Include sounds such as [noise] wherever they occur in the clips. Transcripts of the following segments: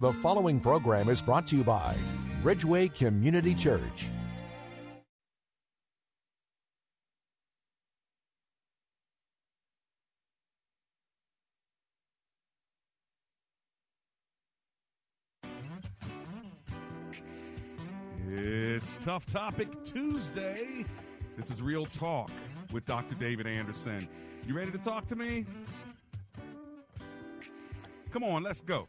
The following program is brought to you by Bridgeway Community Church. It's Tough Topic Tuesday. This is Real Talk with Dr. David Anderson. You ready to talk to me? Come on, let's go.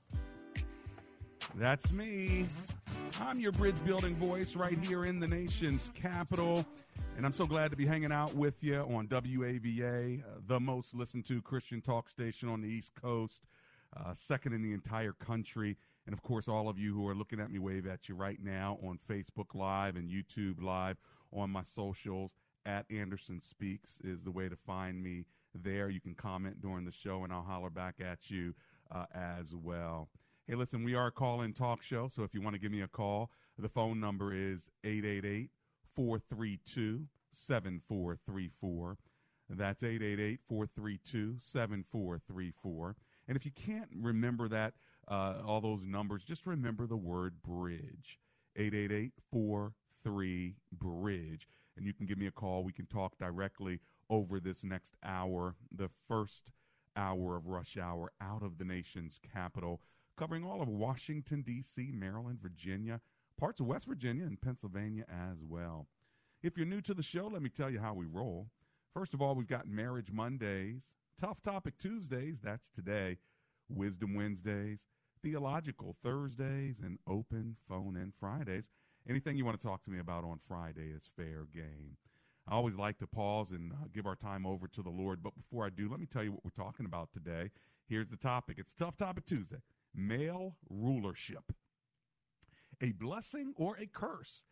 That's me. I'm your bridge building voice right here in the nation's capital. And I'm so glad to be hanging out with you on WAVA, uh, the most listened to Christian talk station on the East Coast, uh, second in the entire country. And of course, all of you who are looking at me wave at you right now on Facebook Live and YouTube Live on my socials at Anderson Speaks is the way to find me there. You can comment during the show and I'll holler back at you uh, as well. Hey, listen, we are a call in talk show, so if you want to give me a call, the phone number is 888 432 7434. That's 888 432 7434. And if you can't remember that, uh, all those numbers, just remember the word bridge 888 43 bridge. And you can give me a call. We can talk directly over this next hour, the first hour of rush hour out of the nation's capital covering all of Washington, D.C., Maryland, Virginia, parts of West Virginia, and Pennsylvania as well. If you're new to the show, let me tell you how we roll. First of all, we've got Marriage Mondays, Tough Topic Tuesdays, that's today, Wisdom Wednesdays, Theological Thursdays, and Open Phone In Fridays. Anything you want to talk to me about on Friday is fair game. I always like to pause and uh, give our time over to the Lord, but before I do, let me tell you what we're talking about today. Here's the topic. It's Tough Topic Tuesday male rulership. A blessing or a curse?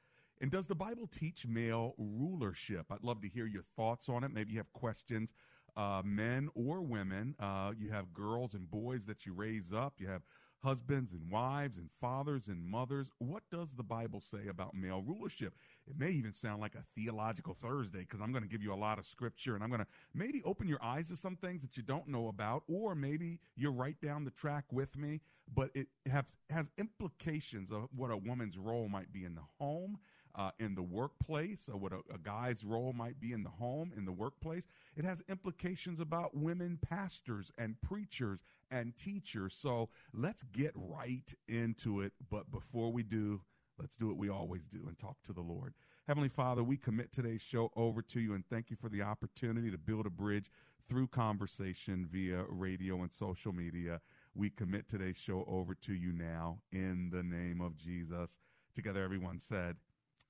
And does the Bible teach male rulership? I'd love to hear your thoughts on it. Maybe you have questions, uh, men or women. Uh, you have girls and boys that you raise up. You have husbands and wives and fathers and mothers. What does the Bible say about male rulership? It may even sound like a theological Thursday because I'm going to give you a lot of scripture and I'm going to maybe open your eyes to some things that you don't know about, or maybe you're right down the track with me, but it has, has implications of what a woman's role might be in the home uh, in the workplace, or what a, a, guy's role might be in the home, in the workplace. It has implications about women pastors and preachers and teachers. So let's get right into it. But before we do, let's do what we always do and talk to the Lord. Heavenly Father, we commit today's show over to you and thank you for the opportunity to build a bridge through conversation via radio and social media. We commit today's show over to you now in the name of Jesus. Together, everyone said,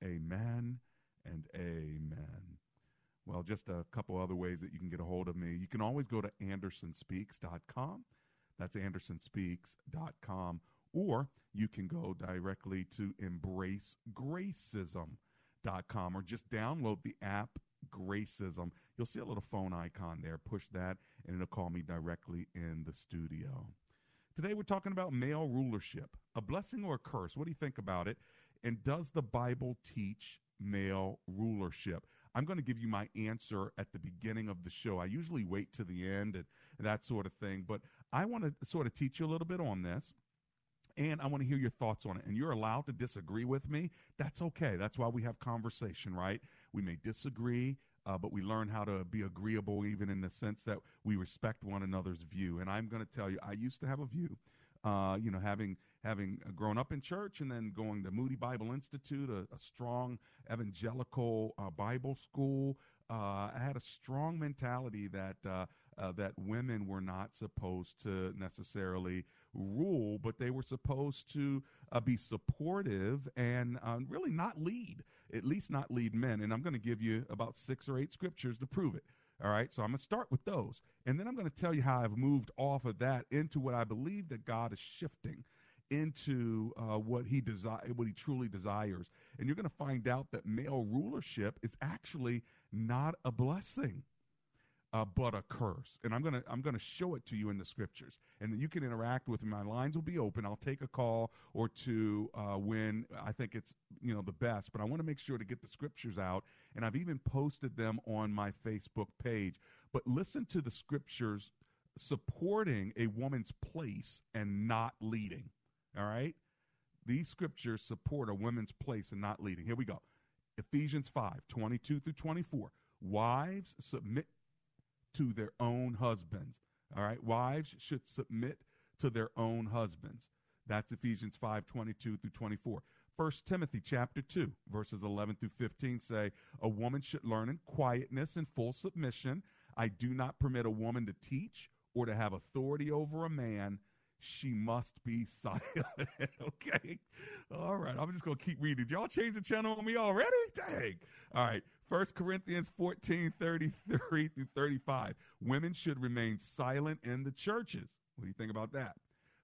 Amen and amen. Well, just a couple other ways that you can get a hold of me. You can always go to andersonspeaks.com. That's andersonspeaks.com. Or you can go directly to embracegracism.com or just download the app Gracism. You'll see a little phone icon there. Push that, and it'll call me directly in the studio. Today, we're talking about male rulership a blessing or a curse. What do you think about it? And does the Bible teach male rulership? I'm going to give you my answer at the beginning of the show. I usually wait to the end and, and that sort of thing, but I want to sort of teach you a little bit on this and I want to hear your thoughts on it. And you're allowed to disagree with me. That's okay. That's why we have conversation, right? We may disagree, uh, but we learn how to be agreeable, even in the sense that we respect one another's view. And I'm going to tell you, I used to have a view, uh, you know, having having grown up in church and then going to Moody Bible Institute, a, a strong evangelical uh, Bible school, uh, I had a strong mentality that uh, that women were not supposed to necessarily rule, but they were supposed to uh, be supportive and uh, really not lead, at least not lead men. And I'm going to give you about six or eight scriptures to prove it. All right, so I'm going to start with those, and then I'm going to tell you how I've moved off of that into what I believe that God is shifting into uh, what he desire, what he truly desires, and you're going to find out that male rulership is actually not a blessing. Uh, but a curse, and I'm gonna I'm gonna show it to you in the scriptures, and then you can interact with me. My lines will be open. I'll take a call or two uh, when I think it's you know the best, but I want to make sure to get the scriptures out, and I've even posted them on my Facebook page. But listen to the scriptures supporting a woman's place and not leading. All right, these scriptures support a woman's place and not leading. Here we go. Ephesians 5 22 through 24. Wives, submit to their own husbands. All right. Wives should submit to their own husbands. That's Ephesians 5 22 through 24. 1 Timothy chapter 2, verses 11 through 15 say, A woman should learn in quietness and full submission. I do not permit a woman to teach or to have authority over a man she must be [laughs] silent. okay. All right. I'm just going to keep reading. Did y'all change the channel on me already? Dang. All right. First Corinthians 14, 33 through 35. Women should remain silent in the churches. What do you think about that?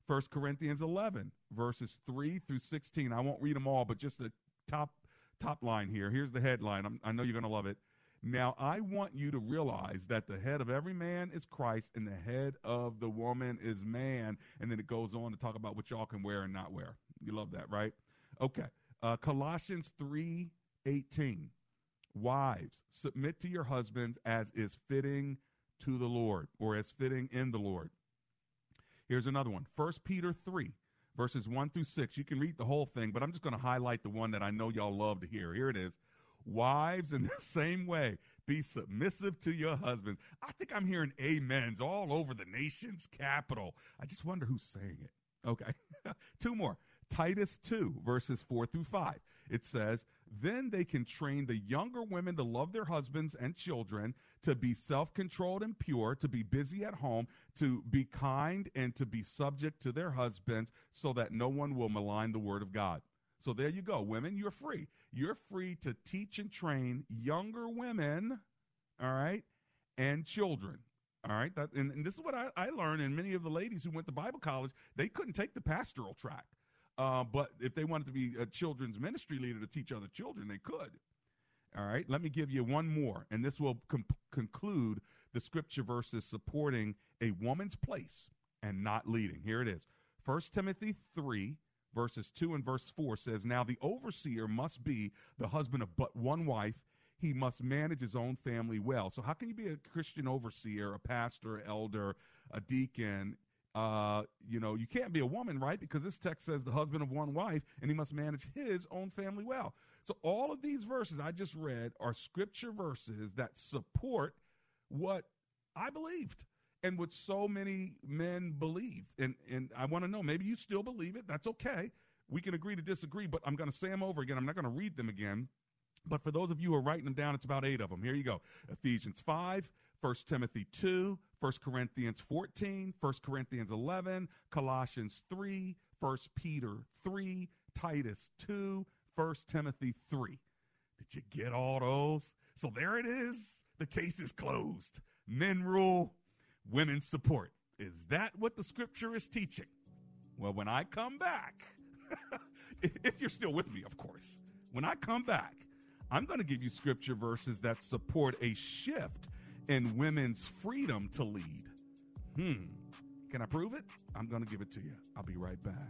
First Corinthians 11, verses 3 through 16. I won't read them all, but just the top top line here. Here's the headline. I'm, I know you're going to love it. Now, I want you to realize that the head of every man is Christ and the head of the woman is man. And then it goes on to talk about what y'all can wear and not wear. You love that, right? Okay. Uh, Colossians 3 18. Wives, submit to your husbands as is fitting to the Lord or as fitting in the Lord. Here's another one. 1 Peter 3, verses 1 through 6. You can read the whole thing, but I'm just going to highlight the one that I know y'all love to hear. Here it is. Wives, in [laughs] the same way, be submissive to your husbands. I think I'm hearing amens all over the nation's capital. I just wonder who's saying it. Okay. [laughs] Two more. Titus 2, verses 4 through 5. It says, Then they can train the younger women to love their husbands and children, to be self controlled and pure, to be busy at home, to be kind, and to be subject to their husbands, so that no one will malign the word of God. So there you go. Women, you're free. You're free to teach and train younger women, all right, and children. All right. That, and, and this is what I, I learned. And many of the ladies who went to Bible college, they couldn't take the pastoral track. Uh, but if they wanted to be a children's ministry leader to teach other children, they could. All right. Let me give you one more. And this will com- conclude the scripture verses supporting a woman's place and not leading. Here it is. First Timothy 3, verses 2 and verse 4 says, Now the overseer must be the husband of but one wife. He must manage his own family well. So, how can you be a Christian overseer, a pastor, elder, a deacon? Uh, you know, you can't be a woman, right? Because this text says the husband of one wife, and he must manage his own family well. So, all of these verses I just read are scripture verses that support what I believed and what so many men believe. And and I want to know, maybe you still believe it. That's okay. We can agree to disagree, but I'm going to say them over again. I'm not going to read them again. But for those of you who are writing them down, it's about eight of them. Here you go. Ephesians 5, 1 Timothy 2, 1 Corinthians 14, 1 Corinthians 11, Colossians 3, 1 Peter 3, Titus 2, 1 Timothy 3. Did you get all those? So there it is. The case is closed. Men rule, women support. Is that what the scripture is teaching? Well, when I come back, [laughs] if you're still with me, of course, when I come back, I'm going to give you scripture verses that support a shift in women's freedom to lead. Hmm. Can I prove it? I'm going to give it to you. I'll be right back.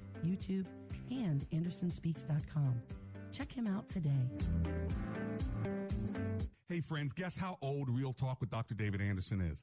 YouTube, and AndersonSpeaks.com. Check him out today. Hey, friends, guess how old Real Talk with Dr. David Anderson is?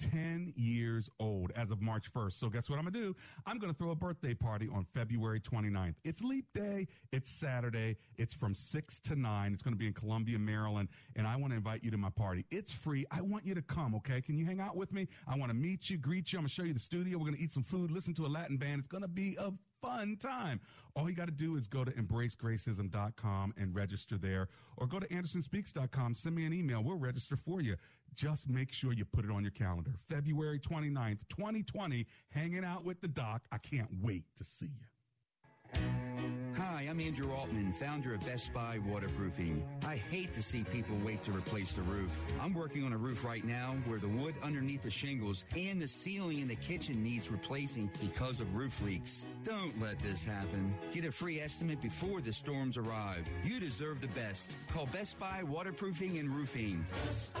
10 years old as of March 1st. So guess what I'm going to do? I'm going to throw a birthday party on February 29th. It's leap day. It's Saturday. It's from 6 to 9. It's going to be in Columbia, Maryland. And I want to invite you to my party. It's free. I want you to come, okay? Can you hang out with me? I want to meet you, greet you. I'm going to show you the studio. We're going to eat some food, listen to a Latin band. It's going to be a fun time. All you got to do is go to embracegracism.com and register there, or go to andersonspeaks.com. Send me an email. We'll register for you. Just make sure you put it on your calendar. February 29th, 2020, hanging out with the doc. I can't wait to see you. Hi, I'm Andrew Altman, founder of Best Buy Waterproofing. I hate to see people wait to replace the roof. I'm working on a roof right now where the wood underneath the shingles and the ceiling in the kitchen needs replacing because of roof leaks. Don't let this happen. Get a free estimate before the storms arrive. You deserve the best. Call Best Buy Waterproofing and Roofing. Best Buy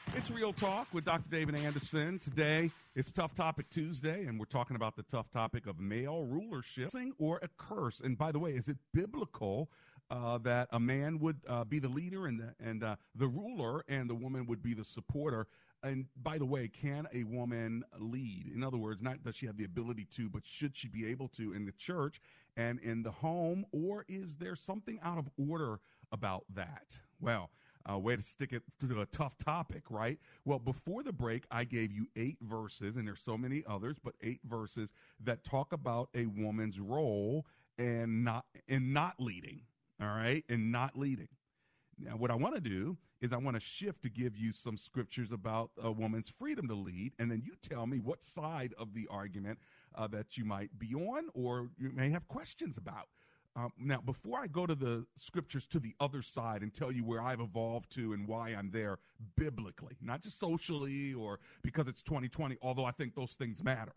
It's Real Talk with Dr. David Anderson. Today, it's Tough Topic Tuesday, and we're talking about the tough topic of male rulership or a curse. And by the way, is it biblical uh, that a man would uh, be the leader and the, and uh, the ruler, and the woman would be the supporter? And by the way, can a woman lead? In other words, not does she have the ability to, but should she be able to in the church and in the home, or is there something out of order about that? Well, uh, way to stick it to a tough topic, right? Well, before the break, I gave you eight verses, and there's so many others, but eight verses that talk about a woman's role and not in not leading. All right, and not leading. Now, what I want to do is I want to shift to give you some scriptures about a woman's freedom to lead, and then you tell me what side of the argument uh, that you might be on, or you may have questions about. Um, now, before I go to the scriptures to the other side and tell you where I've evolved to and why I'm there biblically, not just socially or because it's 2020, although I think those things matter,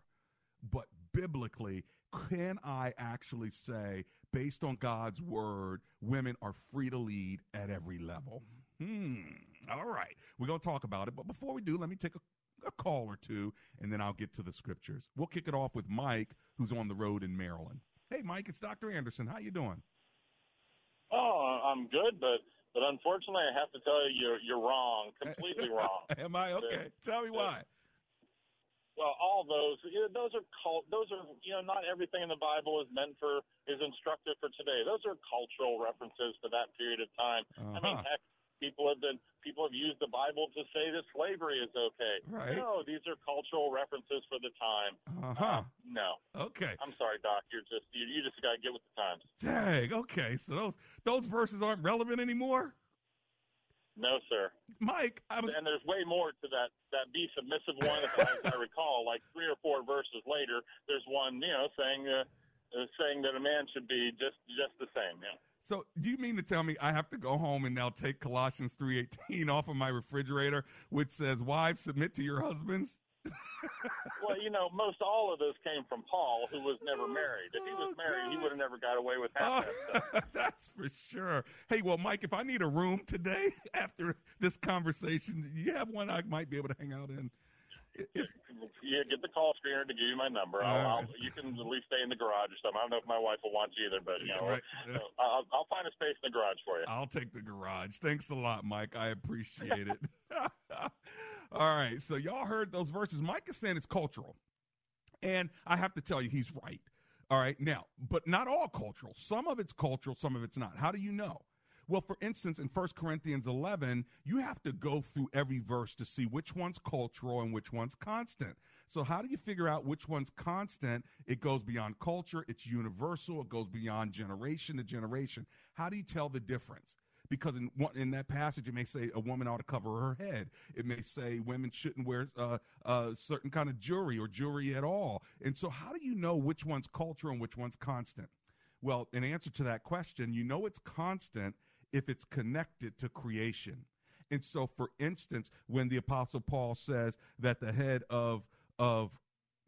but biblically, can I actually say, based on God's word, women are free to lead at every level? Hmm. All right. We're going to talk about it. But before we do, let me take a, a call or two, and then I'll get to the scriptures. We'll kick it off with Mike, who's on the road in Maryland. Hey, Mike, it's Dr. Anderson. How you doing? Oh, I'm good, but but unfortunately, I have to tell you, you're you're wrong, [laughs] completely wrong. Am I okay? Tell me why. Well, all those you know, those are cult. Those are you know not everything in the Bible is meant for is instructive for today. Those are cultural references to that period of time. Uh-huh. I mean, uh-huh. heck, People have been people have used the Bible to say that slavery is okay. Right. No, these are cultural references for the time. Uh-huh. Uh, no. Okay. I'm sorry, Doc. You're just you, you just got to get with the times. Dang. Okay. So those those verses aren't relevant anymore. No, sir. Mike, I was... and there's way more to that that be submissive one. If I, I recall, like three or four verses later, there's one you know saying uh, saying that a man should be just just the same. Yeah. So, do you mean to tell me I have to go home and now take Colossians 3:18 off of my refrigerator which says wives submit to your husbands? [laughs] well, you know, most all of this came from Paul, who was never married. If he was oh, married, he would have never got away with half oh, that [laughs] That's for sure. Hey, well, Mike, if I need a room today [laughs] after this conversation, you have one I might be able to hang out in. Yeah, get the call screener to give you my number. I'll, right. I'll, you can at least stay in the garage or something. I don't know if my wife will want you either, but you know, right. Uh, I'll, I'll find a space in the garage for you. I'll take the garage. Thanks a lot, Mike. I appreciate it. [laughs] All right, so y'all heard those verses. Mike is saying it's cultural, and I have to tell you, he's right. All right, now, but not all cultural. Some of it's cultural, some of it's not. How do you know? Well, for instance, in 1 Corinthians 11, you have to go through every verse to see which one's cultural and which one's constant. So, how do you figure out which one's constant? It goes beyond culture, it's universal, it goes beyond generation to generation. How do you tell the difference? because in in that passage it may say a woman ought to cover her head. It may say women shouldn't wear uh, uh, certain kind of jewelry or jewelry at all. And so, how do you know which one's culture and which one's constant? Well, in answer to that question, you know it's constant if it's connected to creation. And so, for instance, when the Apostle Paul says that the head of of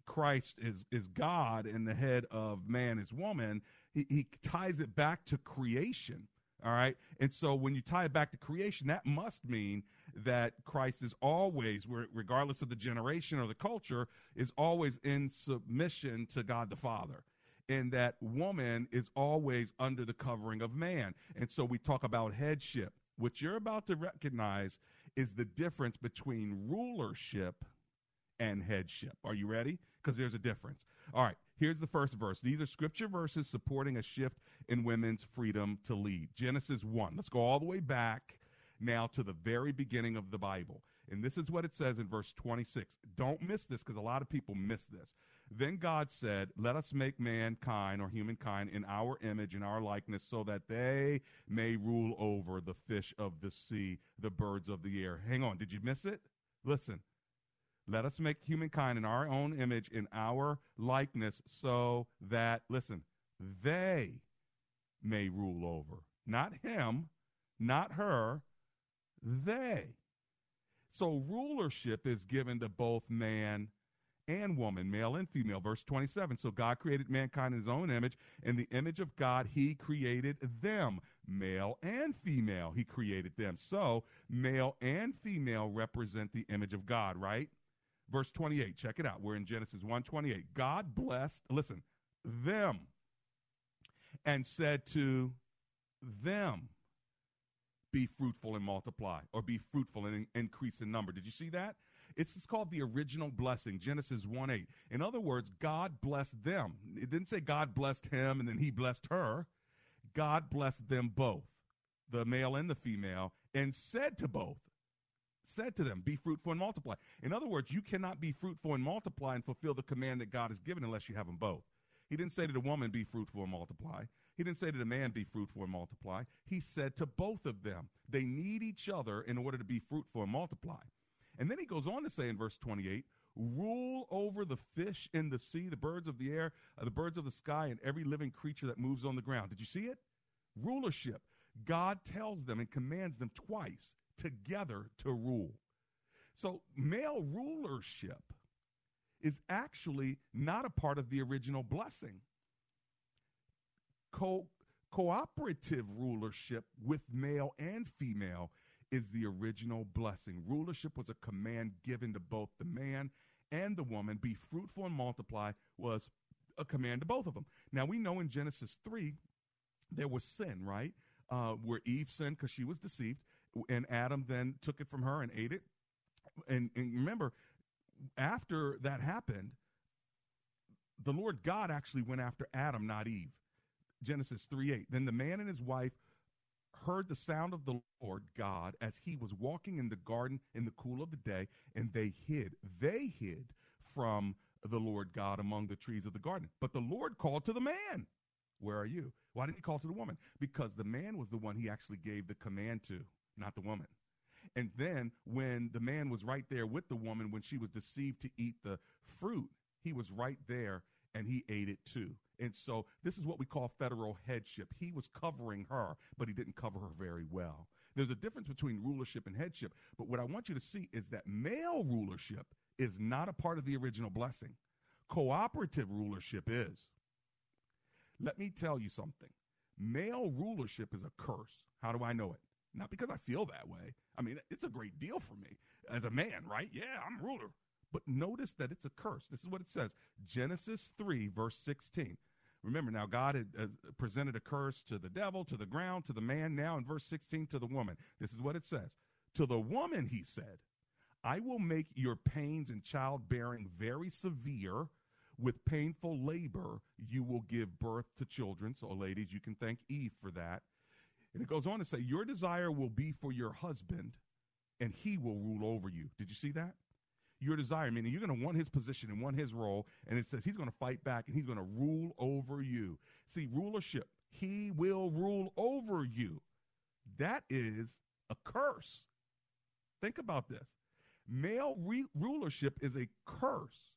Christ is is God and the head of man is woman, he, he ties it back to creation. All right. And so when you tie it back to creation, that must mean that Christ is always, regardless of the generation or the culture, is always in submission to God the Father. And that woman is always under the covering of man. And so we talk about headship. What you're about to recognize is the difference between rulership and headship. Are you ready? Because there's a difference. All right. Here's the first verse. These are scripture verses supporting a shift in women's freedom to lead. Genesis 1. Let's go all the way back now to the very beginning of the Bible. And this is what it says in verse 26. Don't miss this because a lot of people miss this. Then God said, Let us make mankind or humankind in our image and our likeness so that they may rule over the fish of the sea, the birds of the air. Hang on. Did you miss it? Listen. Let us make humankind in our own image, in our likeness, so that, listen, they may rule over. Not him, not her, they. So rulership is given to both man and woman, male and female. Verse 27. So God created mankind in his own image. In the image of God, he created them. Male and female, he created them. So male and female represent the image of God, right? Verse 28, check it out. We're in Genesis 1:28. God blessed, listen, them and said to them, be fruitful and multiply, or be fruitful and in- increase in number. Did you see that? It's, called the original blessing, Genesis 1 8. In other words, God blessed them. It didn't say God blessed him and then he blessed her. God blessed them both, the male and the female, and said to both, said to them, Be fruitful and multiply. In other words, you cannot be fruitful and multiply and fulfill the command that God has given unless you have them both. He didn't say to the woman, Be fruitful and multiply. He didn't say to the man, Be fruitful and multiply. He said to both of them, They need each other in order to be fruitful and multiply. And then he goes on to say in verse 28, Rule over the fish in the sea, the birds of the air, uh, the birds of the sky, and every living creature that moves on the ground. Did you see it? Rulership. God tells them and commands them twice together to rule. So, male rulership is actually not a part of the original blessing. Co- cooperative rulership with male and female is the original blessing. Rulership was a command given to both the man and the woman. Be fruitful and multiply was a command to both of them. Now, we know in Genesis 3, there was sin, right? Uh, where Eve sinned because she was deceived and Adam then took it from her and ate it. And, and remember, after that happened, the Lord God actually went after Adam, not Eve. Genesis 3 8. Then the man and his wife heard the sound of the Lord God as he was walking in the garden in the cool of the day, and they hid. They hid from the Lord God among the trees of the garden. But the Lord called to the man, Where are you? Why didn't he call to the woman? Because the man was the one he actually gave the command to not the woman. And then when the man was right there with the woman when she was deceived to eat the fruit, he was right there and he ate it too. And so this is what we call federal headship. He was covering her, but he didn't cover her very well. There's a difference between rulership and headship, but what I want you to see is that male rulership is not a part of the original blessing. Cooperative rulership is. Let me tell you something. Male rulership is a curse. How do I know it? Not because I feel that way. I mean, it's a great deal for me as a man, right? Yeah, I'm ruler. But notice that it's a curse. This is what it says Genesis 3, verse 16. Remember, now God had uh, presented a curse to the devil, to the ground, to the man. Now in verse 16, to the woman. This is what it says To the woman, he said, I will make your pains in childbearing very severe. With painful labor, you will give birth to children. So, ladies, you can thank Eve for that. And it goes on to say, Your desire will be for your husband, and he will rule over you. Did you see that? Your desire, meaning you're going to want his position and want his role. And it says he's going to fight back and he's going to rule over you. See, rulership, he will rule over you. That is a curse. Think about this male re- rulership is a curse.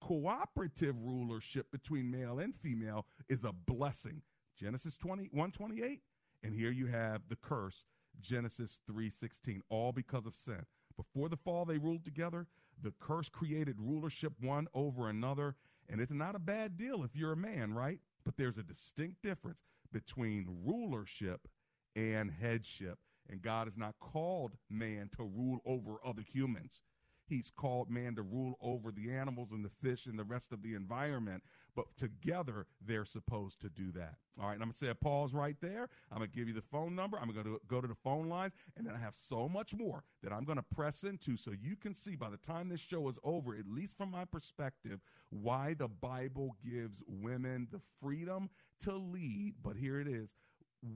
Cooperative rulership between male and female is a blessing. Genesis 20, 128 and here you have the curse, Genesis 3:16, all because of sin. Before the fall they ruled together. The curse created rulership one over another, and it's not a bad deal if you're a man, right? But there's a distinct difference between rulership and headship. And God has not called man to rule over other humans. He's called man to rule over the animals and the fish and the rest of the environment. But together, they're supposed to do that. All right, I'm going to say a pause right there. I'm going to give you the phone number. I'm going to go to the phone lines. And then I have so much more that I'm going to press into so you can see by the time this show is over, at least from my perspective, why the Bible gives women the freedom to lead. But here it is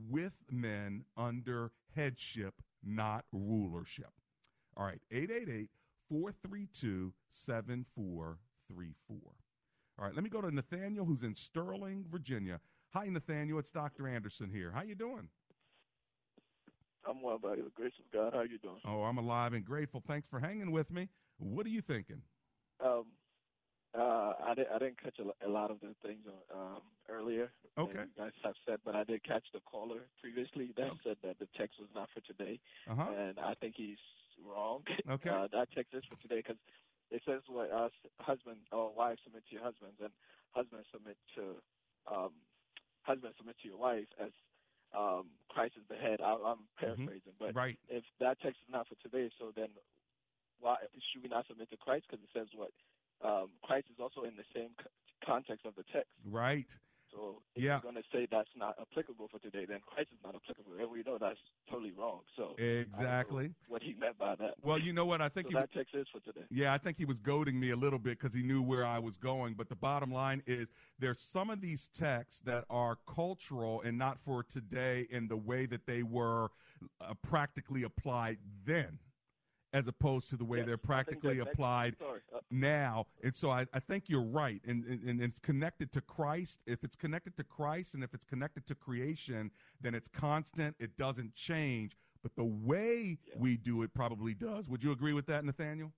with men under headship, not rulership. All right, 888 432 7434. All right, let me go to Nathaniel, who's in Sterling, Virginia. Hi, Nathaniel. It's Dr. Anderson here. How you doing? I'm well by the grace of God. How you doing? Oh, I'm alive and grateful. Thanks for hanging with me. What are you thinking? Um, uh, I, did, I didn't catch a, a lot of the things um, earlier. Okay. you guys have said, but I did catch the caller previously that oh. said that the text was not for today, uh-huh. and I think he's wrong. Okay. Uh, that text is for today because it says what uh, husband or wife submit to your husbands and husband submit to um, husband submit to your wife as um, Christ is the head. I, I'm mm-hmm. paraphrasing, mm-hmm. but right. if that text is not for today, so then why should we not submit to Christ? Because it says what um, Christ is also in the same context of the text. Right. So if yeah. you're going to say that's not applicable for today, then Christ is not applicable. And we know that's totally wrong. So exactly what he meant by that. Well, you know what I think so he, that text is for today. Yeah, I think he was goading me a little bit because he knew where I was going. But the bottom line is there's some of these texts that are cultural and not for today in the way that they were uh, practically applied then as opposed to the way yes, they're practically applied uh, now. And so I, I think you're right. And, and, and, it's connected to Christ. If it's connected to Christ and if it's connected to creation, then it's constant. It doesn't change. But the way we do it probably does. Would you agree with that, Nathaniel?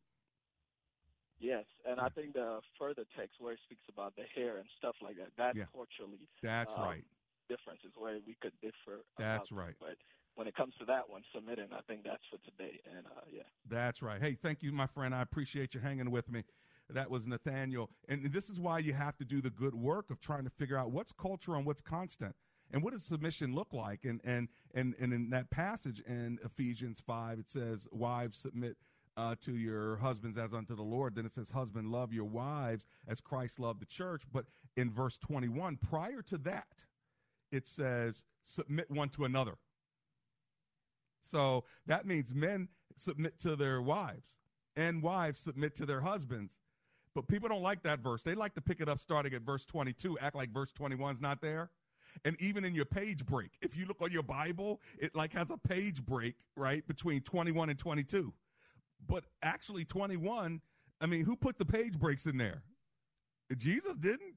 Yes, and I think the further text where it speaks about the hair and stuff like that, that's yeah. culturally that's um, right. Differences where we could differ. That's right. But when it comes to that one, submitting, I think that's for today. And uh, yeah. That's right. Hey, thank you, my friend. I appreciate you hanging with me. That was Nathaniel. And this is why you have to do the good work of trying to figure out what's culture and what's constant. And what does submission look like? And and and, and in that passage in Ephesians five, it says, Wives submit uh, to your husbands as unto the Lord. Then it says, Husband, love your wives as Christ loved the church. But in verse 21, prior to that, it says, Submit one to another. So that means men submit to their wives and wives submit to their husbands. But people don't like that verse. They like to pick it up starting at verse 22, act like verse 21 is not there. And even in your page break, if you look on your Bible, it like has a page break, right, between 21 and 22. But actually 21, I mean, who put the page breaks in there? Jesus didn't.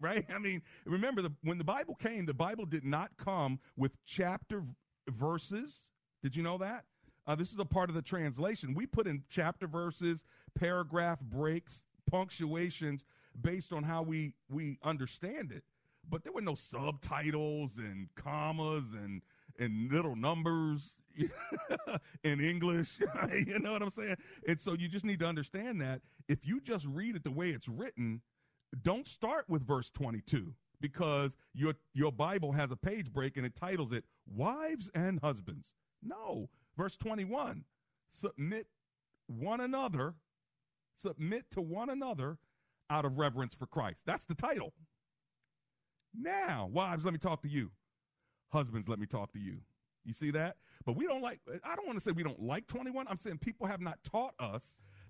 Right? [laughs] I mean, remember the, when the Bible came, the Bible did not come with chapter verses did you know that? Uh, this is a part of the translation. We put in chapter verses, paragraph breaks, punctuations based on how we we understand it. But there were no subtitles and commas and and little numbers. [laughs] in English. [laughs] you know what I'm saying? And so you just need to understand that if you just read it the way it's written, don't start with verse 22 because your your Bible has a page break and it titles it Wives and Husbands. No, verse 21. Submit one another, submit to one another out of reverence for Christ. That's the title. Now, wives, let me talk to you. Husbands, let me talk to you. You see that? But we don't like, I don't want to say we don't like 21. I'm saying people have not taught us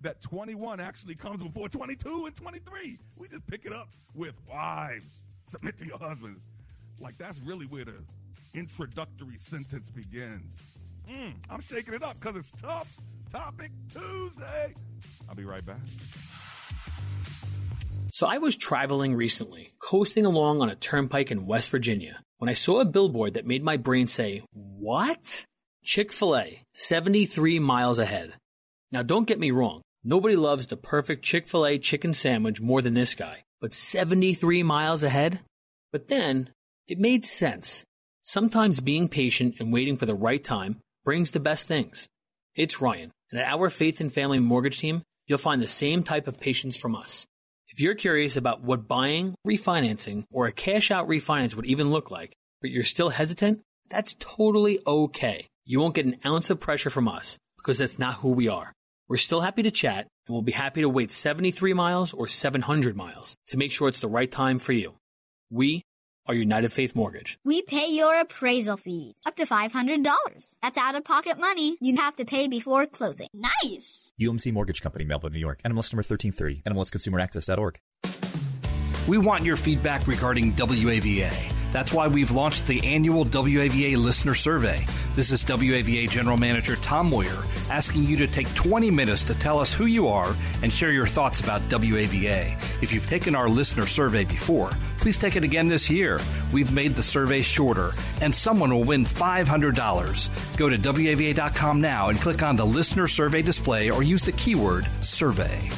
that 21 actually comes before 22 and 23. We just pick it up with wives, submit to your husbands. Like that's really where the introductory sentence begins. Mm, I'm shaking it up because it's tough. Topic Tuesday. I'll be right back. So I was traveling recently, coasting along on a turnpike in West Virginia, when I saw a billboard that made my brain say, What? Chick fil A, 73 miles ahead. Now don't get me wrong, nobody loves the perfect Chick fil A chicken sandwich more than this guy, but 73 miles ahead? But then, it made sense. Sometimes being patient and waiting for the right time brings the best things. It's Ryan, and at our Faith and Family Mortgage team, you'll find the same type of patience from us. If you're curious about what buying, refinancing, or a cash out refinance would even look like, but you're still hesitant, that's totally okay. You won't get an ounce of pressure from us because that's not who we are. We're still happy to chat and we'll be happy to wait 73 miles or 700 miles to make sure it's the right time for you. We are United Faith Mortgage. We pay your appraisal fees up to $500. That's out of pocket money you have to pay before closing. Nice! UMC Mortgage Company, Melville, New York. NMLS number 1330. NMLSConsumerAccess.org. We want your feedback regarding WAVA. That's why we've launched the annual WAVA listener survey. This is WAVA General Manager Tom Moyer asking you to take 20 minutes to tell us who you are and share your thoughts about WAVA. If you've taken our listener survey before, please take it again this year. We've made the survey shorter, and someone will win $500. Go to WAVA.com now and click on the listener survey display or use the keyword survey.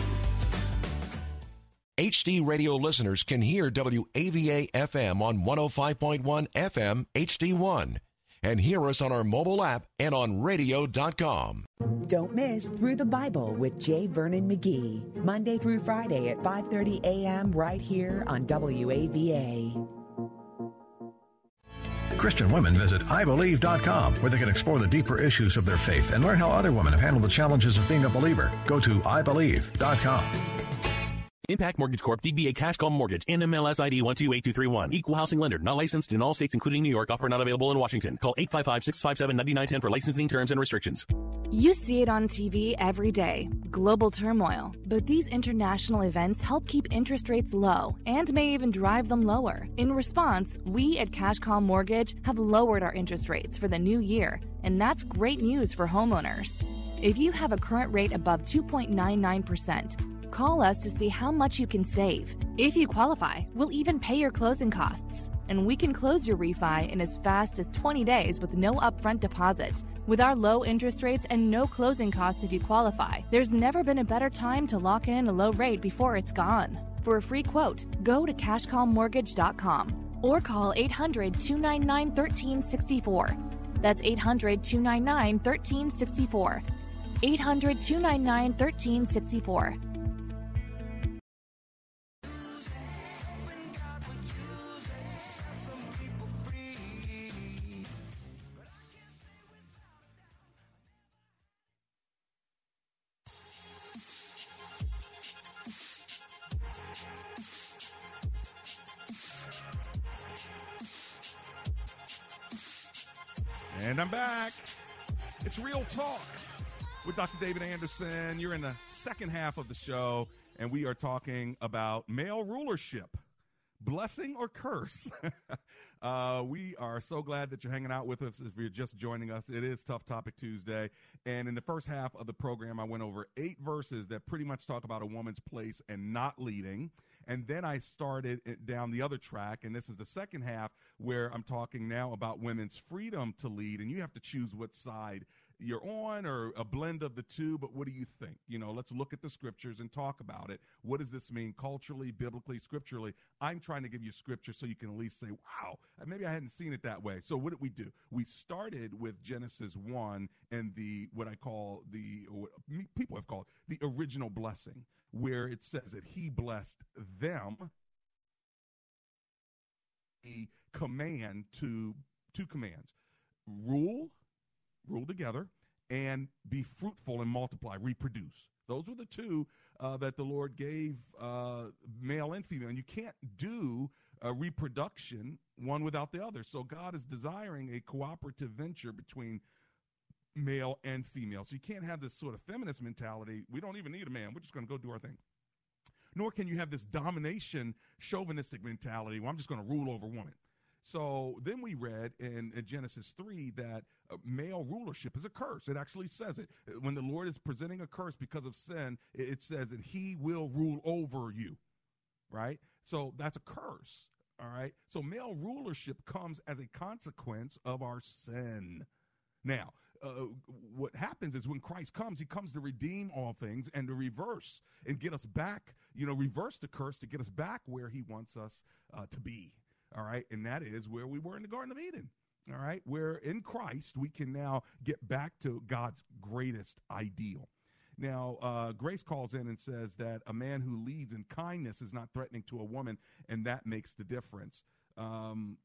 HD radio listeners can hear WAVA FM on 105.1 FM HD1 and hear us on our mobile app and on radio.com. Don't miss Through the Bible with J. Vernon McGee, Monday through Friday at 5:30 a.m. right here on WAVA. Christian women visit IBelieve.com where they can explore the deeper issues of their faith and learn how other women have handled the challenges of being a believer. Go to IBelieve.com. Impac Mortgage Corp. DBA Cash Call Mortgage. NMLS ID 128231. Equal housing lender. Not licensed in all states including New York. Offer not available in Washington. Call 855-657-9910 for licensing terms and restrictions. You see it on TV every day. Global turmoil. But these international events help keep interest rates low and may even drive them lower. In response, we at Cash Call Mortgage have lowered our interest rates for the new year, and that's great news for homeowners. If you have a current rate above 2.99%, Call us to see how much you can save. If you qualify, we'll even pay your closing costs. And we can close your refi in as fast as 20 days with no upfront deposit. With our low interest rates and no closing costs if you qualify, there's never been a better time to lock in a low rate before it's gone. For a free quote, go to cashcallmortgage.com or call 800 299 1364. That's 800 299 1364. 800 299 1364. And I'm back. It's Real Talk with Dr. David Anderson. You're in the second half of the show, and we are talking about male rulership blessing or curse. [laughs] uh, we are so glad that you're hanging out with us if you're just joining us. It is Tough Topic Tuesday. And in the first half of the program, I went over eight verses that pretty much talk about a woman's place and not leading. And then I started down the other track, and this is the second half where I'm talking now about women's freedom to lead, and you have to choose what side you're on or a blend of the two, but what do you think? You know, let's look at the scriptures and talk about it. What does this mean culturally, biblically, scripturally? I'm trying to give you scripture so you can at least say, wow, maybe I hadn't seen it that way. So what did we do? We started with Genesis 1 and the, what I call the, people have called the original blessing, where it says that he blessed them. The command to two commands rule rule together, and be fruitful and multiply, reproduce. Those were the two uh, that the Lord gave uh, male and female. And you can't do a reproduction one without the other. So God is desiring a cooperative venture between male and female. So you can't have this sort of feminist mentality. We don't even need a man. We're just going to go do our thing. Nor can you have this domination, chauvinistic mentality. Well, I'm just going to rule over women. So then we read in, in Genesis 3 that uh, male rulership is a curse. It actually says it. When the Lord is presenting a curse because of sin, it says that he will rule over you, right? So that's a curse, all right? So male rulership comes as a consequence of our sin. Now, uh, what happens is when Christ comes, he comes to redeem all things and to reverse and get us back, you know, reverse the curse to get us back where he wants us uh, to be all right? And that is where we were in the Garden of Eden, all right? Where in Christ we can now get back to God's greatest ideal. Now, uh, Grace calls in and says that a man who leads in kindness is not threatening to a woman, and that makes the difference. Um,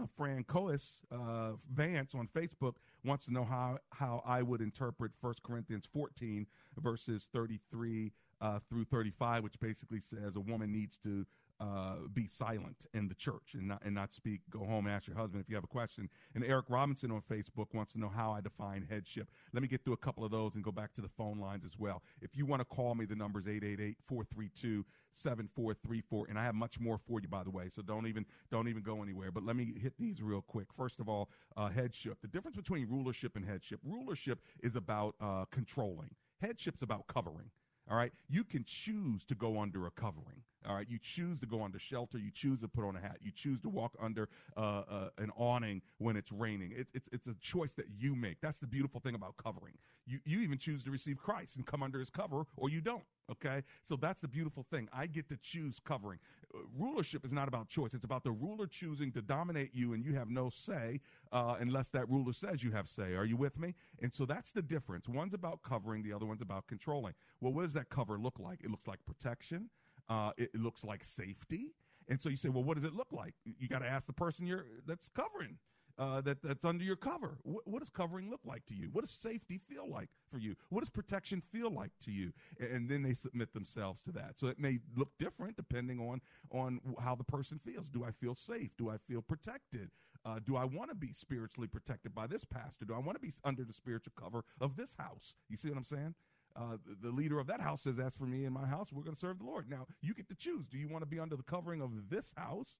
uh, Francois uh, Vance on Facebook wants to know how, how I would interpret 1 Corinthians 14, verses 33 uh, through 35, which basically says a woman needs to uh, be silent in the church and not, and not speak. Go home, and ask your husband if you have a question. And Eric Robinson on Facebook wants to know how I define headship. Let me get through a couple of those and go back to the phone lines as well. If you want to call me, the number is 888-432-7434. And I have much more for you, by the way. So don't even, don't even go anywhere. But let me hit these real quick. First of all, uh, headship. The difference between rulership and headship. Rulership is about uh, controlling. Headship's about covering. All right. You can choose to go under a covering. All right. You choose to go under shelter. You choose to put on a hat. You choose to walk under uh, uh, an awning when it's raining. It, it's, it's a choice that you make. That's the beautiful thing about covering. You, you even choose to receive Christ and come under his cover, or you don't. Okay. So that's the beautiful thing. I get to choose covering. Uh, rulership is not about choice. It's about the ruler choosing to dominate you, and you have no say uh, unless that ruler says you have say. Are you with me? And so that's the difference. One's about covering, the other one's about controlling. Well, what does that cover look like? It looks like protection. Uh, it, looks like safety. And so you say, well, what does it look like? You got to ask the person you're that's covering. Uh, that that's under your cover. What, what, does covering look like to you? What does safety feel like for you? What does protection feel like to you? And, and then they submit themselves to that. So it may look different depending on on how the person feels. Do I feel safe? Do I feel protected? Uh, do I want to be spiritually protected by this pastor? Do I want to be under the spiritual cover of this house? You see what I'm saying? Uh, the, leader of that house says, As for me and my house, we're going to serve the Lord. Now, you get to choose. Do you want to be under the covering of this house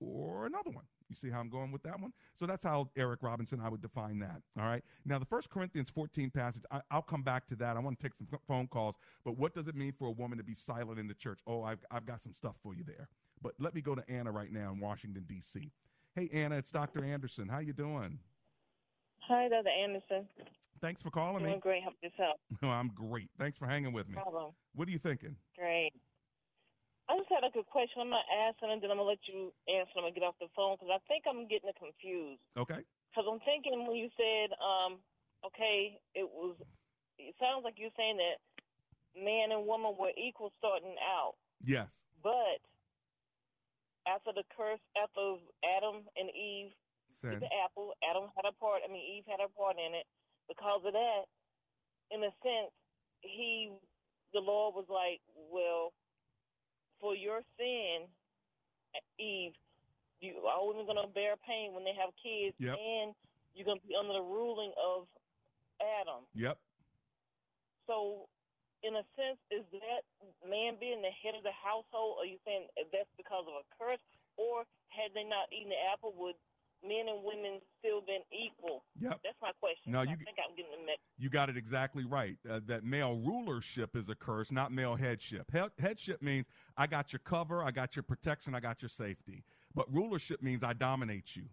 or another one? You see how I'm going with that one? So that's how Eric Robinson, I would define that. All right. Now, the First Corinthians 14 passage, I, will come back to that. I want to take some phone calls. But what does it mean for a woman to be silent in the church? Oh, I've, I've got some stuff for you there. But let me go to Anna right now in Washington, D.C. Hey, Anna, it's Dr. Anderson. How you doing? Hi, Dr. Anderson. Thanks for calling Doing me. great. Help yourself. [laughs] No, I'm great. Thanks for hanging with me. Problem. What are you thinking? Great. I just had a good question. I'm going to ask and then I'm going to let you answer. I'm going to get off the phone because I think I'm getting it confused. Okay. Because I'm thinking when you said, um, okay, it was, it sounds like you're saying that man and woman were equal starting out. Yes. But after the curse, after Adam and Eve Sin. the apple, Adam had a part, I mean, Eve had a part in it because of that, in a sense, he, the Lord was like, well, for your sin, Eve, you are only going to bear pain when they have kids, yep. and you're going to be under the ruling of Adam. Yep. So, in a sense, is that man being the head of the household? Are you saying that's because of a curse, or had they not eaten the apple, would men and women still been equal? Yep. That's my question. No, I you, think I'm getting the mix. You got it exactly right. Uh, that male rulership is a curse, not male headship. He- headship means I got your cover, I got your protection, I got your safety. But rulership means I dominate you.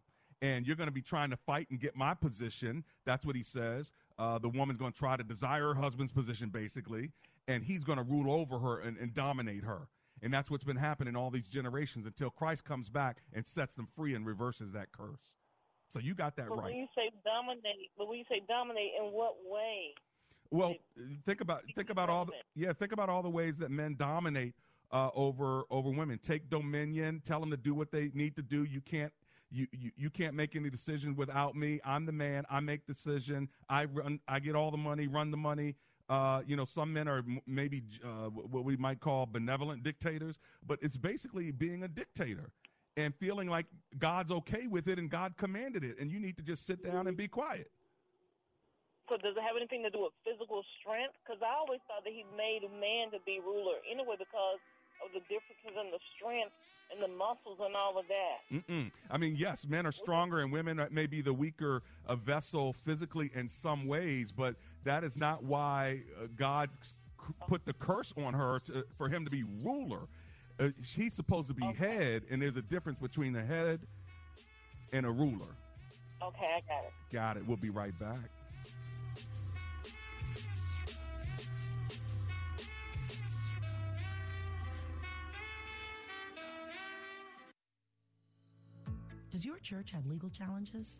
and you're going to be trying to fight and get my position. That's what he says. Uh, the woman's going to try to desire her husband's position, basically, and he's going to rule over her and, and dominate her. And that's what's been happening all these generations until Christ comes back and sets them free and reverses that curse. So you got that but right. When you say dominate, but when you say dominate, in what way? Well, think about think about all the yeah think about all the ways that men dominate uh, over over women. Take dominion. Tell them to do what they need to do. You can't you, you you can't make any decision without me. I'm the man. I make decision. I run. I get all the money. Run the money. Uh, you know, some men are m- maybe uh, what we might call benevolent dictators, but it's basically being a dictator and feeling like God's okay with it and God commanded it, and you need to just sit down and be quiet. So does it have anything to do with physical strength? Because I always thought that he made man to be ruler anyway because of the differences in the strength and the muscles and all of that. Mm-mm. I mean, yes, men are stronger and women may be the weaker uh, vessel physically in some ways, but that is not why uh, God put the curse on her to, for him to be ruler. Uh, he's supposed to be okay. head, and there's a difference between a head and a ruler. Okay, I got it. Got it. We'll be right back. Does your church have legal challenges?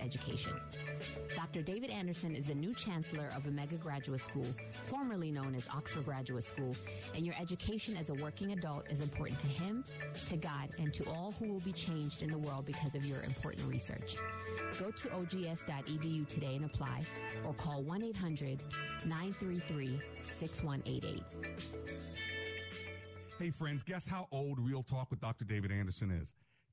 education. Dr. David Anderson is the new chancellor of Omega Graduate School, formerly known as Oxford Graduate School, and your education as a working adult is important to him, to God, and to all who will be changed in the world because of your important research. Go to ogs.edu today and apply, or call 1 800 933 6188. Hey, friends, guess how old Real Talk with Dr. David Anderson is?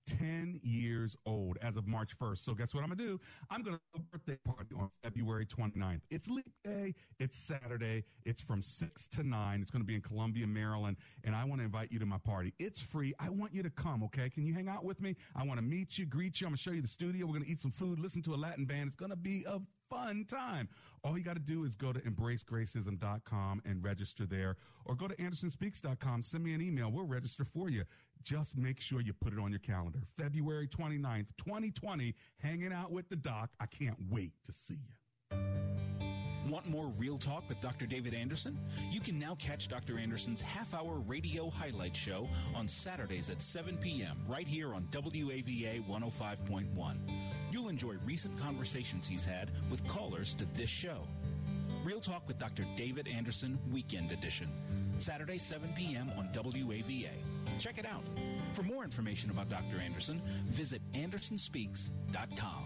10 years old as of March 1st. So guess what I'm going to do? I'm going to a birthday party on February 29th. It's leap day. It's Saturday. It's from 6 to 9. It's going to be in Columbia, Maryland. And I want to invite you to my party. It's free. I want you to come, okay? Can you hang out with me? I want to meet you, greet you. I'm going to show you the studio. We're going to eat some food, listen to a Latin band. It's going to be a fun time. All you got to do is go to embracegracism.com and register there or go to andersonspeaks.com. Send me an email. We'll register for you. Just make sure you put it on your calendar. February 29th, 2020, hanging out with the doc. I can't wait to see you. Want more real talk with Dr. David Anderson? You can now catch Dr. Anderson's half hour radio highlight show on Saturdays at 7 p.m. right here on WAVA 105.1. You'll enjoy recent conversations he's had with callers to this show. Real Talk with Dr. David Anderson, Weekend Edition. Saturday, 7 p.m. on WAVA. Check it out. For more information about Dr. Anderson, visit andersonspeaks.com.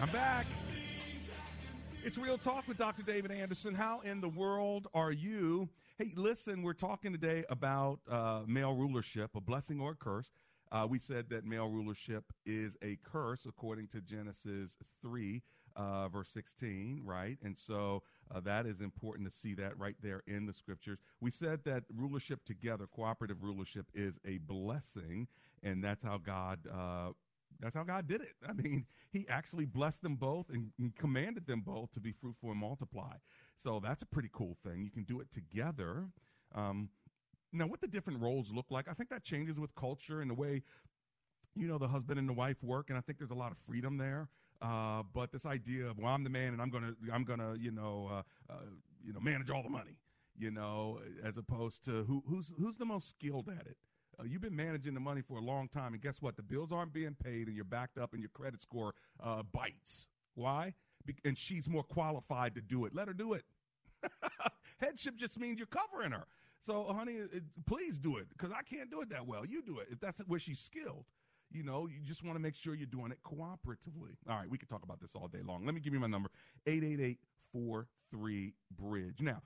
I'm back. It's Real Talk with Dr. David Anderson. How in the world are you? Hey, listen, we're talking today about uh, male rulership, a blessing or a curse. Uh, we said that male rulership is a curse according to Genesis 3, uh, verse 16, right? And so uh, that is important to see that right there in the scriptures. We said that rulership together, cooperative rulership, is a blessing, and that's how God uh, That's how God did it. I mean, He actually blessed them both and, and, commanded them both to be fruitful and multiply. So that's a pretty cool thing. You can do it together. Um, now, what the different roles look like, I think that changes with culture and the way, you know, the husband and the wife work. And I think there's a lot of freedom there. Uh, but this idea of well, I'm the man and I'm gonna I'm gonna you know uh, uh, you know manage all the money, you know, as opposed to who who's who's the most skilled at it. Uh, you've been managing the money for a long time, and guess what? The bills aren't being paid, and you're backed up, and your credit score uh, bites. Why? Be- and she's more qualified to do it. Let her do it. [laughs] Headship just means you're covering her. So, honey, it, please do it because I can't do it that well. You do it if that's where she's skilled. You know, you just want to make sure you're doing it cooperatively. All right, we could talk about this all day long. Let me give you my number 888 43 Bridge. Now,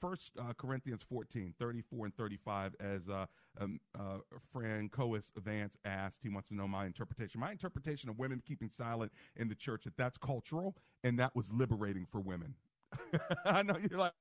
First uh, Corinthians 14, 34 and 35, as uh, um, uh, Francois Vance asked, he wants to know my interpretation. My interpretation of women keeping silent in the church, that that's cultural and that was liberating for women. [laughs] I know you're like,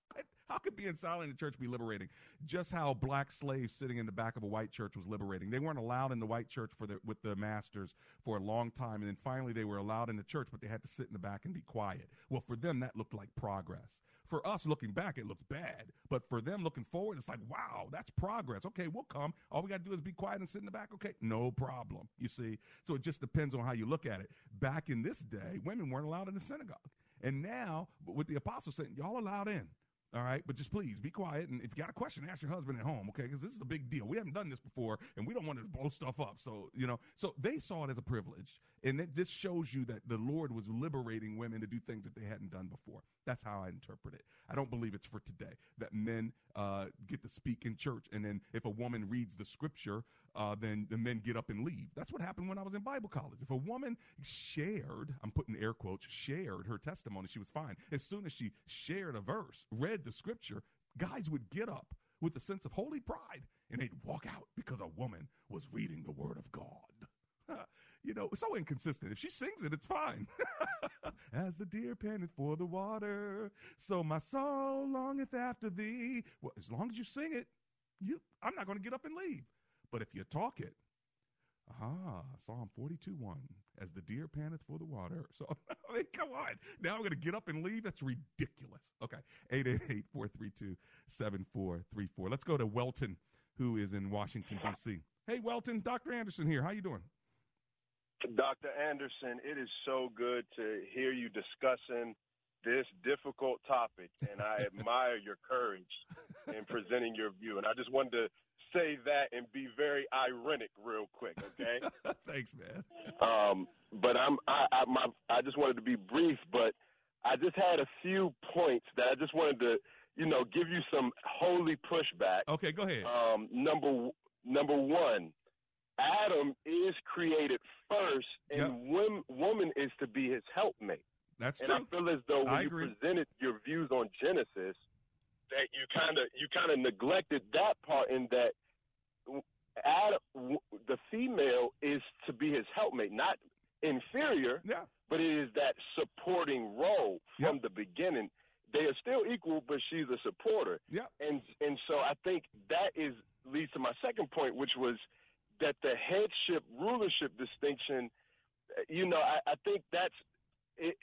how could being silent in the church be liberating? Just how black slaves sitting in the back of a white church was liberating. They weren't allowed in the white church for the, with the masters for a long time, and then finally they were allowed in the church, but they had to sit in the back and be quiet. Well, for them that looked like progress. For us looking back, it looks bad, but for them looking forward, it's like, wow, that's progress. Okay, we'll come. All we got to do is be quiet and sit in the back. Okay, no problem. You see, so it just depends on how you look at it. Back in this day, women weren't allowed in the synagogue. And now, with the apostles saying, y'all allowed in. All right, but just please be quiet. And if you got a question, ask your husband at home, okay? Because this is a big deal. We haven't done this before, and we don't want to blow stuff up. So, you know, so they saw it as a privilege. And it, this shows you that the Lord was liberating women to do things that they hadn't done before. That's how I interpret it. I don't believe it's for today that men uh, get to speak in church, and then if a woman reads the scripture, uh, then the men get up and leave. That's what happened when I was in Bible college. If a woman shared, I'm putting air quotes, shared her testimony, she was fine. As soon as she shared a verse, read the scripture, guys would get up with a sense of holy pride and they'd walk out because a woman was reading the word of God. [laughs] you know, so inconsistent. If she sings it, it's fine. [laughs] As the deer panteth for the water, so my soul longeth after thee. Well, as long as you sing it, you, I'm not going to get up and leave. But if you talk it, ah, Psalm 42 1, as the deer panteth for the water. [laughs] So, I mean, come on. Now I'm going to get up and leave? That's ridiculous. Okay. 888 432 7434. Let's go to Welton, who is in Washington, D.C. Hey, Welton, Dr. Anderson here. How you doing? Dr. Anderson, it is so good to hear you discussing this difficult topic, and I [laughs] admire your courage in presenting your view. And I just wanted to say that and be very ironic real quick, okay? [laughs] Thanks, man. Um, but I'm I, I my I just wanted to be brief, but I just had a few points that I just wanted to, you know, give you some holy pushback. Okay, go ahead. Um, number number one, Adam is created first, and Yep. wom- woman is to be his helpmate. That's and true. I feel as though when I you agree. presented your views on Genesis, that you kind of you kind of neglected that part in that Adam, the female is to be his helpmate, not inferior, yeah. but it is that supporting role from the beginning. They are still equal, but she's a supporter. Yeah. And and so I think that is leads to my second point, which was that the headship rulership distinction. You know, I, I think that's it,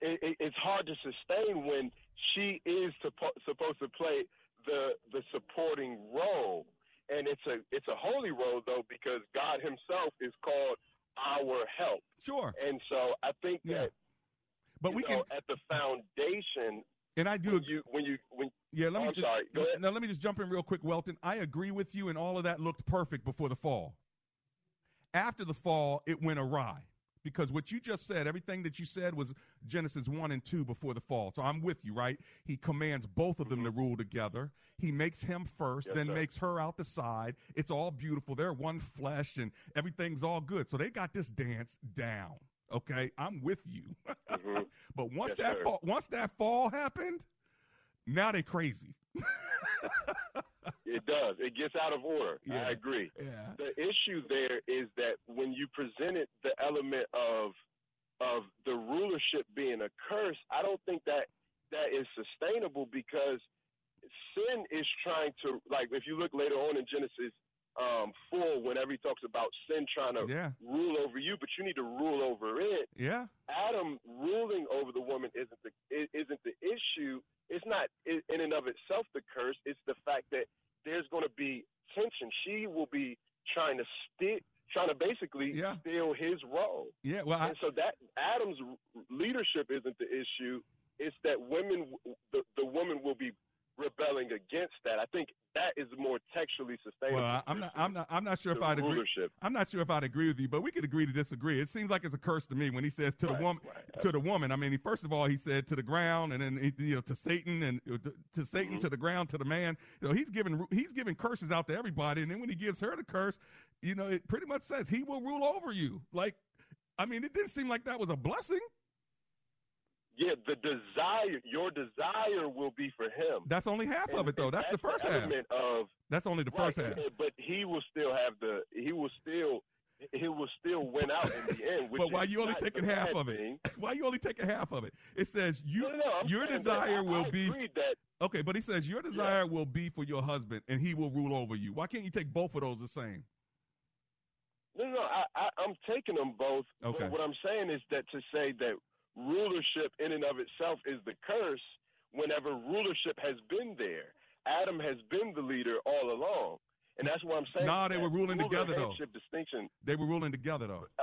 it, it- it's hard to sustain when she is suppo- supposed to play the the supporting role, and it's a it's a holy road though because God Himself is called our help. Sure. And so I think that But we know, can- at the foundation. And I do when you when you when Yeah, let Oh, me I'm just, sorry. Go ahead. Now, let me just jump in real quick, Welton. I agree with you, and all of that looked perfect before the fall. After the fall, it went awry because what you just said, everything that you said was Genesis 1 and 2 before the fall. So I'm with you, right? He commands both of them to mm-hmm. rule together. He makes him first, Yes, then sir. makes her out the side. It's all beautiful. They're one flesh, and everything's all good. So they got this dance down. Okay, I'm with you. Mm-hmm. [laughs] but once Yes, that sir. fall, once that fall happened, now they're crazy. [laughs] It does. It gets out of order. Yeah. I agree. Yeah. The issue there is that when you presented the element of of the rulership being a curse, I don't think that that is sustainable because sin is trying to like if you look later on in Genesis um, full whenever he talks about sin trying to Yeah. rule over you, but you need to rule over it. Yeah. Adam ruling over the woman isn't the isn't the issue. It's not in and of itself the curse. It's the fact that there's going to be tension. She will be trying to stick, trying to basically Yeah. steal his role. Yeah, well, I- and so that Adam's leadership isn't the issue. It's that women, the the woman will be rebelling against that. I think that is more textually sustainable. Well, I'm not. I'm not. I'm not sure if I'd agree. rulership. I'm not sure if I'd agree with you, but we could agree to disagree. It seems like it's a curse to me when he says to the woman. To the woman. I mean, he, first of all, he said to the ground, and then he- you know to Satan, and to, to Satan, Mm-hmm. to the ground, to the man. You know, he's giving he's giving curses out to everybody, and then when he gives her the curse, you know, it pretty much says he will rule over you. Like, I mean, it didn't seem like that was a blessing. Yeah, the desire, your desire will be for him. That's only half of it, though. and That's the first half. of That's only the right, first half. But he will still have the. He will still. He will still win out in the end. Which But why you only taking half of it? thing. [laughs] Why you only taking half of it? It says you No, no, your desire I- will I be that- okay, but he says your desire will be for your husband, and he will rule over you. Why can't you take both of those the same? No, no, I, I, I'm taking them both. Okay. But what I'm saying is that to say that rulership in and of itself is the curse, whenever rulership has been there, Adam has been the leader all along, and that's what I'm saying. Nah, they were ruling together, though. distinction. They were ruling together though. Uh,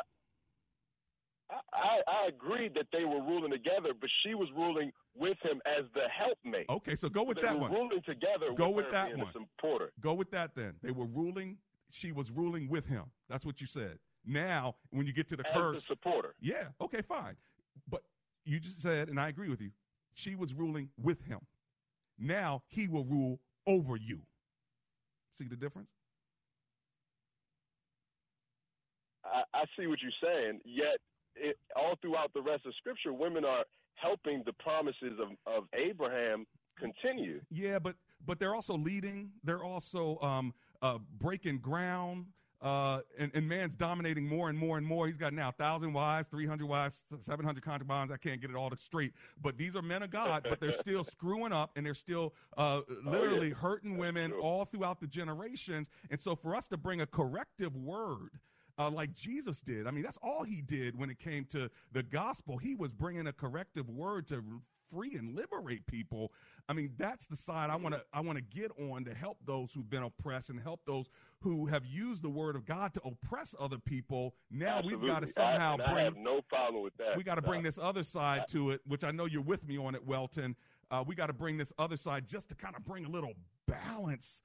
I, I, I agreed that they were ruling together, but she was ruling with him as the helpmate. Okay, so go with they that were one. Ruling together. Go with, with that one. A supporter. Go with that then. They were ruling. She was ruling with him. That's what you said. Now, when you get to the As curse, the supporter. Yeah. Okay. Fine. But you just said, and I agree with you. She was ruling with him. Now he will rule over you. See the difference? I, I see what you're saying. Yet, it, all throughout the rest of Scripture, women are helping the promises of, of Abraham continue. Yeah, but but they're also leading. They're also um, uh, breaking ground. Uh, and, and man's dominating more and more and more. He's got now thousand wives, three hundred wives, seven hundred concubines. I can't get it all straight, but these are men of God. but they're [laughs] still screwing up, and they're still uh, literally yeah. hurting women all throughout the generations. And so, for us to bring a corrective word uh, like Jesus did. I mean, that's all he did when it came to the gospel. He was bringing a corrective word to free and liberate people. I mean, that's the side I want to I want to get on to help those who've been oppressed and help those who have used the word of God to oppress other people. Now we've got to somehow I, and I bring have no problem with that. we got to No. bring this other side to it, which I know you're with me on it, Welton. Uh, we got to bring this other side just to kind of bring a little balance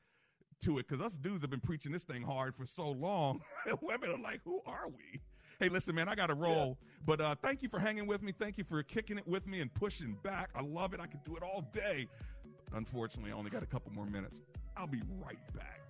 to it because us dudes have been preaching this thing hard for so long. [laughs] Women are like, who are we? Hey, listen, man, I got to roll. But uh, thank you for hanging with me. Thank you for kicking it with me and pushing back. I love it. I could do it all day. Unfortunately, I only got a couple more minutes. I'll be right back.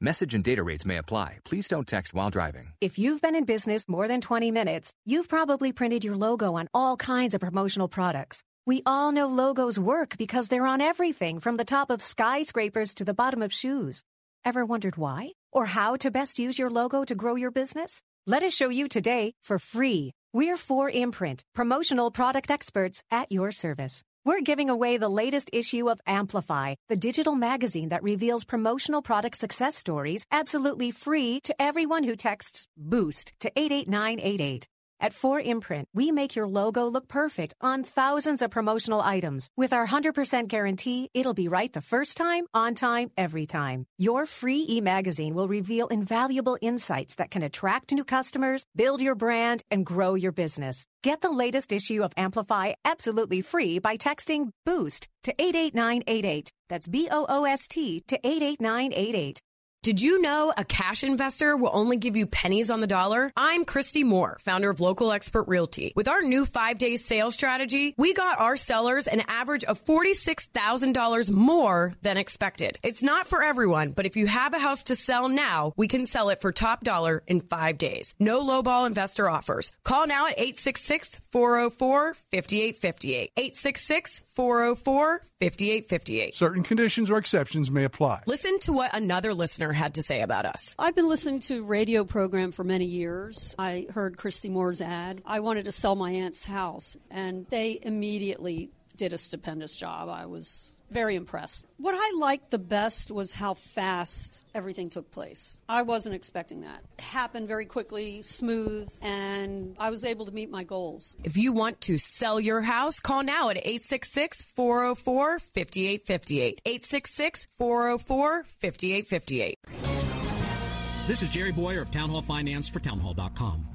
Message and data rates may apply. Please don't text while driving. If you've been in business more than 20 minutes, you've probably printed your logo on all kinds of promotional products. We all know logos work because they're on everything from the top of skyscrapers to the bottom of shoes. Ever wondered why? Or how to best use your logo to grow your business? Let us show you today for free. We're 4imprint, promotional product experts at your service. We're giving away the latest issue of Amplify, the digital magazine that reveals promotional product success stories absolutely free to everyone who texts BOOST to 88988. At 4imprint, we make your logo look perfect on thousands of promotional items. With our 100% guarantee, it'll be right the first time, on time, every time. Your free e-magazine will reveal invaluable insights that can attract new customers, build your brand, and grow your business. Get the latest issue of Amplify absolutely free by texting BOOST to 88988. That's B O O S T to 88988. Did you know a cash investor will only give you pennies on the dollar? I'm Christy Moore, founder of Local Expert Realty. With our new five day sales strategy, we got our sellers an average of $46,000 more than expected. It's not for everyone, but if you have a house to sell now, we can sell it for top dollar in five days. No lowball investor offers. Call now at 866 404 5858. 866 404 5858. Certain conditions or exceptions may apply. Listen to what another listener had to say about us. I've been listening to radio program for many years. I heard Christy Moore's ad. I wanted to sell my aunt's house, and they immediately did a stupendous job. I was very impressed. What I liked the best was how fast everything took place. I wasn't expecting that. It happened very quickly, smooth, and I was able to meet my goals. If you want to sell your house, call now at 866 404 5858. 866 404 5858. This is Jerry Bowyer of Town Hall Finance for townhall.com.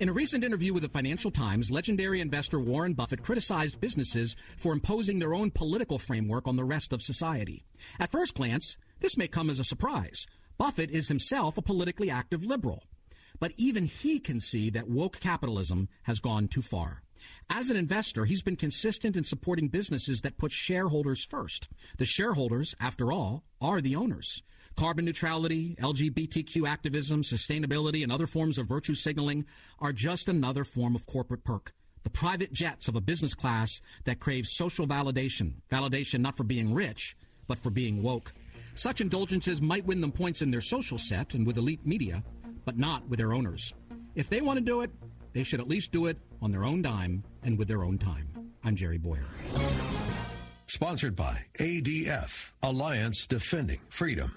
In a recent interview with the Financial Times, legendary investor Warren Buffett criticized businesses for imposing their own political framework on the rest of society. At first glance, this may come as a surprise. Buffett is himself a politically active liberal. But even he can see that woke capitalism has gone too far. As an investor, he's been consistent in supporting businesses that put shareholders first. The shareholders, after all, are the owners. Carbon neutrality, LGBTQ activism, sustainability, and other forms of virtue signaling are just another form of corporate perk. The private jets of a business class that craves social validation, validation not for being rich, but for being woke. Such indulgences might win them points in their social set and with elite media, but not with their owners. If they want to do it, they should at least do it on their own dime and with their own time. I'm Jerry Bowyer. Sponsored by ADF, Alliance Defending Freedom.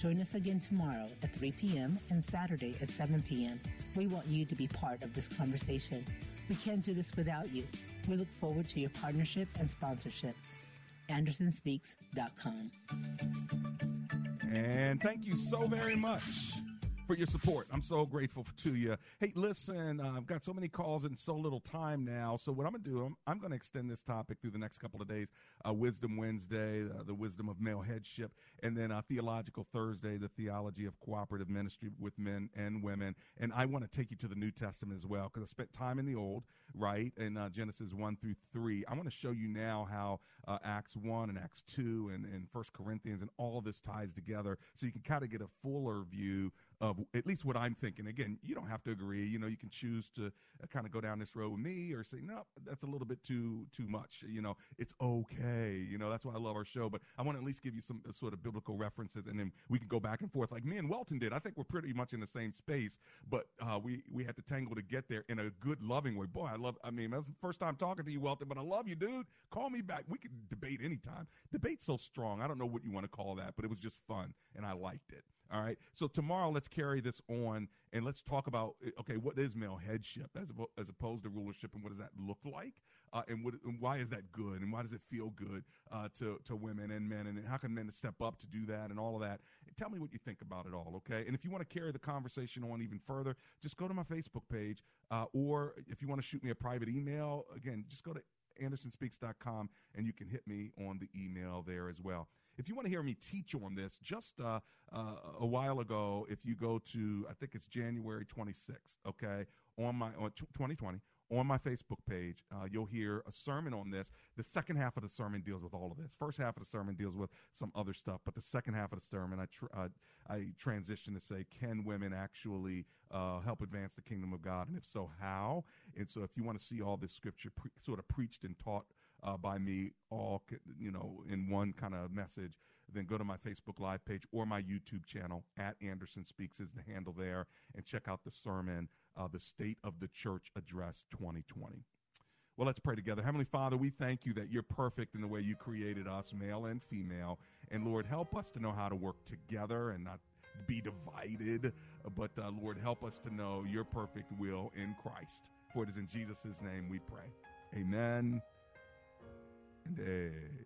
Join us again tomorrow at 3 p.m. and Saturday at 7 p.m. We want you to be part of this conversation. We can't do this without you. We look forward to your partnership and sponsorship. AndersonSpeaks.com. And thank you so very much for your support. I'm so grateful to you. Hey, listen, uh, I've got so many calls and so little time now. So what I'm to do, I'm, I'm to extend this topic through the next couple of days. Uh, Wisdom Wednesday, uh, the wisdom of male headship, and then uh, Theological Thursday, the theology of cooperative ministry with men and women. And I want to take you to the New Testament as well because I spent time in the Old, right, in uh, Genesis 1 through 3. I want to show you now how uh, Acts 1 and Acts 2 and, and 1 Corinthians and all of this ties together so you can kind of get a fuller view of at least what I'm thinking. Again, you don't have to agree. You know, you can choose to uh, kind of go down this road with me or say, no, that's a little bit too too much. You know, it's okay. You know, that's why I love our show. But I want to at least give you some uh, sort of biblical references, and then we can go back and forth like me and Welton did. I think we're pretty much in the same space, but uh, we we had to tangle to get there in a good, loving way. Boy, I love. I mean, that's the first time talking to you, Welton, but I love you, dude. Call me back. We can debate anytime. Debate's so strong. I don't know what you want to call that, but it was just fun, and I liked it. All right. So tomorrow, let's carry this on and let's talk about okay, what is male headship as as opposed to rulership, and what does that look like, uh, and what and why is that good, and why does it feel good uh, to to women and men, and how can men step up to do that, and all of that. Tell me what you think about it all, okay? And if you want to carry the conversation on even further, just go to my Facebook page, uh, or if you want to shoot me a private email, again, just go to andersonspeaks.com and you can hit me on the email there as well. If you want to hear me teach on this, just uh, uh, a while ago, if you go to, I think it's January 26th, okay, on my on 2020 on my Facebook page. Uh, you'll hear a sermon on this. The second half of the sermon deals with all of this. First half of the sermon deals with some other stuff, but the second half of the sermon, I tr- uh, I transition to say, can women actually uh, help advance the kingdom of God, and if so, how? And so, if you want to see all this scripture pre- sort of preached and taught uh, by me, all you know, in one kind of message, then go to my Facebook Live page or my YouTube channel at Anderson Speaks is the handle there, and check out the sermon, uh, the State of the Church Address 2020. Well, let's pray together. Heavenly Father, we thank you that you're perfect in the way you created us, male and female. And Lord, help us to know how to work together and not be divided. But uh, Lord, help us to know your perfect will in Christ. For it is in Jesus' name we pray. Amen and amen.